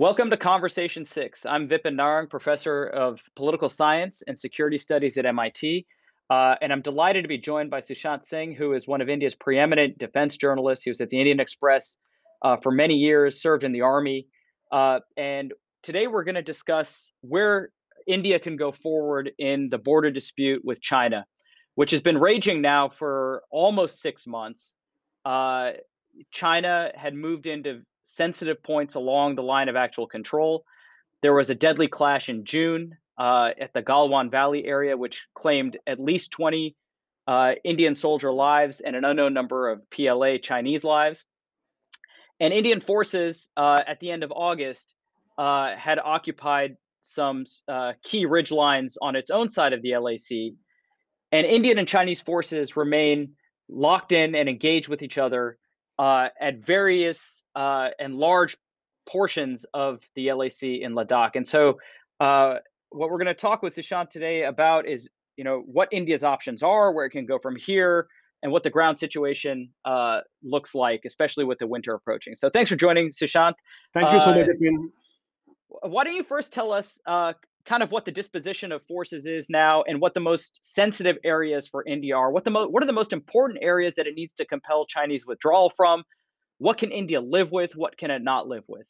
Welcome to Conversation 6. I'm Vipin Narang, professor of political science and security studies at MIT. Uh, and I'm delighted to be joined by Sushant Singh, who is one of India's preeminent defense journalists. He was at the Indian Express uh, for many years, served in the army. Uh, and today we're going to discuss where India can go forward in the border dispute with China, which has been raging now for almost six months. Uh, China had moved into sensitive points along the line of actual control. There was a deadly clash in June uh, at the Galwan Valley area, which claimed at least 20 uh, Indian soldier lives and an unknown number of PLA Chinese lives. And Indian forces uh, at the end of August uh, had occupied some uh, key ridge lines on its own side of the LAC. And Indian and Chinese forces remain locked in and engaged with each other uh, at various uh, and large portions of the LAC in Ladakh. And so, uh, what we're going to talk with Sushant today about is, you know, what India's options are, where it can go from here, and what the ground situation uh, looks like, especially with the winter approaching. So, thanks for joining, Sushant. Thank you so much. Why don't you first tell us uh, kind of what the disposition of forces is now and what the most sensitive areas for India are. What the mo- what are the most important areas that it needs to compel Chinese withdrawal from? What can India live with? What can it not live with?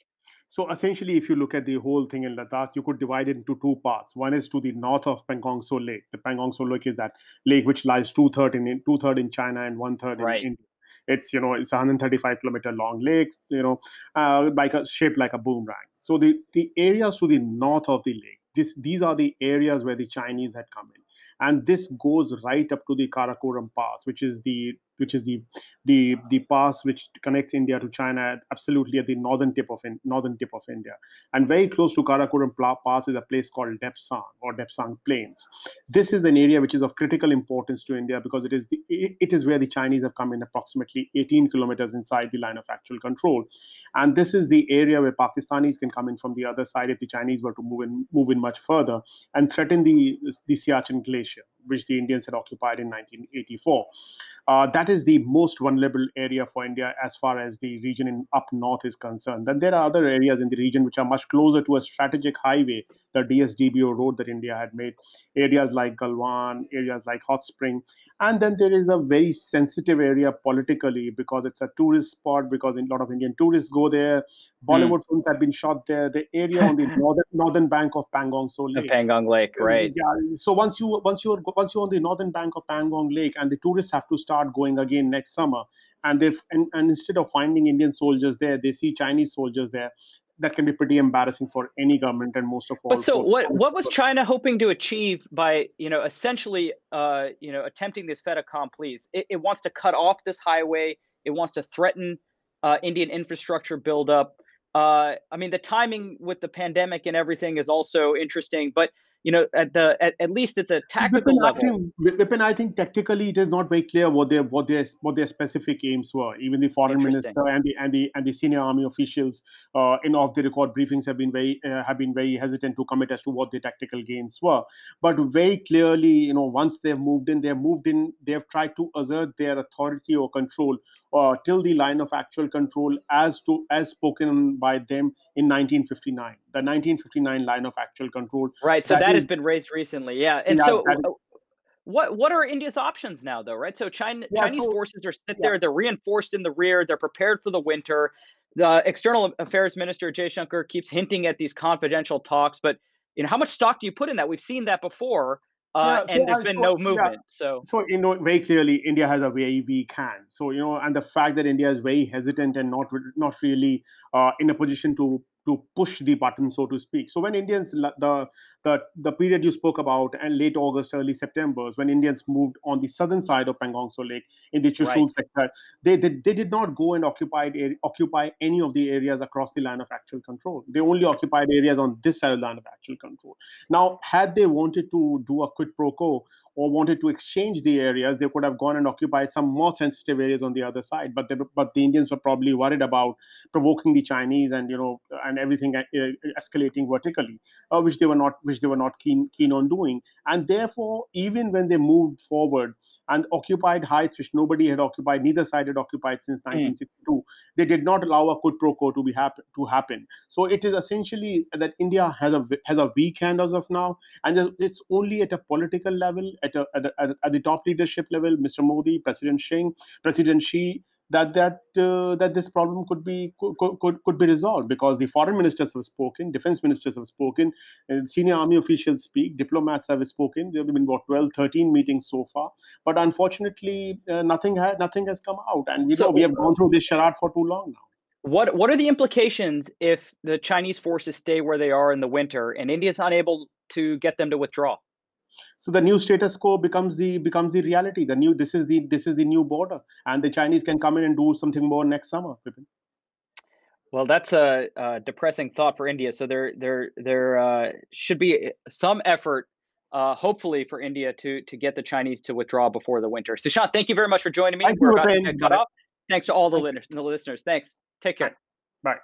So essentially, if you look at the whole thing in Ladakh, you could divide it into two parts. One is to the north of Pangong Tso Lake. The Pangong Tso Lake is that lake which lies two third in two third in China and one third right. in India. It's you know it's 135 kilometer long lake, you know, uh, like a shaped like a boomerang. So the the areas to the north of the lake this, these are the areas where the Chinese had come in. And this goes right up to the Karakoram Pass, which is the which is the the the pass which connects India to China, absolutely at the northern tip of northern tip of India, and very close to Karakoram Pass is a place called Depsang or Depsang Plains. This is an area which is of critical importance to India because it is the it is where the Chinese have come in approximately 18 kilometers inside the line of actual control, and this is the area where Pakistanis can come in from the other side if the Chinese were to move in move in much further and threaten the the Siachen Glacier which the Indians had occupied in 1984. Uh, that is the most vulnerable area for India as far as the region in up north is concerned. Then there are other areas in the region which are much closer to a strategic highway, the DSDBO road that India had made, areas like Galwan, areas like Hot Spring. And then there is a very sensitive area politically because it's a tourist spot, because a lot of Indian tourists go there. Bollywood mm. films have been shot there. The area on the northern northern bank of Pangong Tso Lake. The Pangong Lake, right. Yeah. So once you once you're once you're on the northern bank of Pangong Lake and the tourists have to start going again next summer, and they and, and instead of finding Indian soldiers there, they see Chinese soldiers there. That can be pretty embarrassing for any government, and most of all. But so, what what was China hoping to achieve by you know essentially uh, you know attempting this fait accompli? It, it wants to cut off this highway. It wants to threaten uh, Indian infrastructure buildup. Uh, I mean, the timing with the pandemic and everything is also interesting, but you know, at the at, at least at the tactical Vipin, level. I think, Vipin, I think tactically it is not very clear what their what their what their specific aims were. Even the foreign minister and the and the and the senior army officials uh, in off the record briefings have been very uh, have been very hesitant to commit as to what the tactical gains were. But very clearly, you know, once they've moved in, they've moved in. They've tried to assert their authority or control uh, till the line of actual control as to as spoken by them in 1959 the 1959 line of actual control. Right so that, that is, has been raised recently yeah. And yeah, so is, what what are india's options now though right? So china yeah, chinese so, forces are sit yeah. there they're reinforced in the rear they're prepared for the winter. The external affairs minister Jaishankar keeps hinting at these confidential talks but you know how much stock do you put in that? We've seen that before uh, yeah, so and there's been no movement. Yeah. So, so you know, very clearly, India has a way we can. So you know, and the fact that India is very hesitant and not not really uh, in a position to to push the button, so to speak. So when Indians, the the the period you spoke about, and late August, early September, when Indians moved on the southern side of Pangong Tso Lake in the Chushul right. sector, they, they they did not go and occupy occupy any of the areas across the line of actual control. They only occupied areas on this side of the line of actual control. Now, had they wanted to do a quid pro quo or wanted to exchange the areas, they could have gone and occupied some more sensitive areas on the other side. But they, but the Indians were probably worried about provoking the Chinese and you know and everything uh, escalating vertically, uh, which they were not which they were not keen keen on doing. And therefore, even when they moved forward and occupied heights, which nobody had occupied, neither side had occupied since hmm. 1962. They did not allow a quid pro quo to be hap- to happen. So it is essentially that India has a has a weak hand as of now, and it's only at a political level, at a, at, a, at the top leadership level, Mr. Modi, President Xi, President Xi, that that uh, that this problem could be could, could could be resolved because the foreign ministers have spoken, defense ministers have spoken, senior army officials speak, diplomats have spoken. There have been what 12, 13 meetings so far, but unfortunately, uh, nothing has nothing has come out, and we so, know we have gone through this charade for too long now. What what are the implications if the Chinese forces stay where they are in the winter and India is unable to get them to withdraw? So the new status quo becomes the becomes the reality. The new this is the this is the new border and the chinese can come in and do something more next summer well that's a, a, depressing thought for india. So there there there uh, should be some effort uh, hopefully for india to to get the chinese to withdraw before the winter. Sushant thank you very much for joining me. Thank we're about to get cut off. Thanks to all the, the listeners. Thanks. Take care. Bye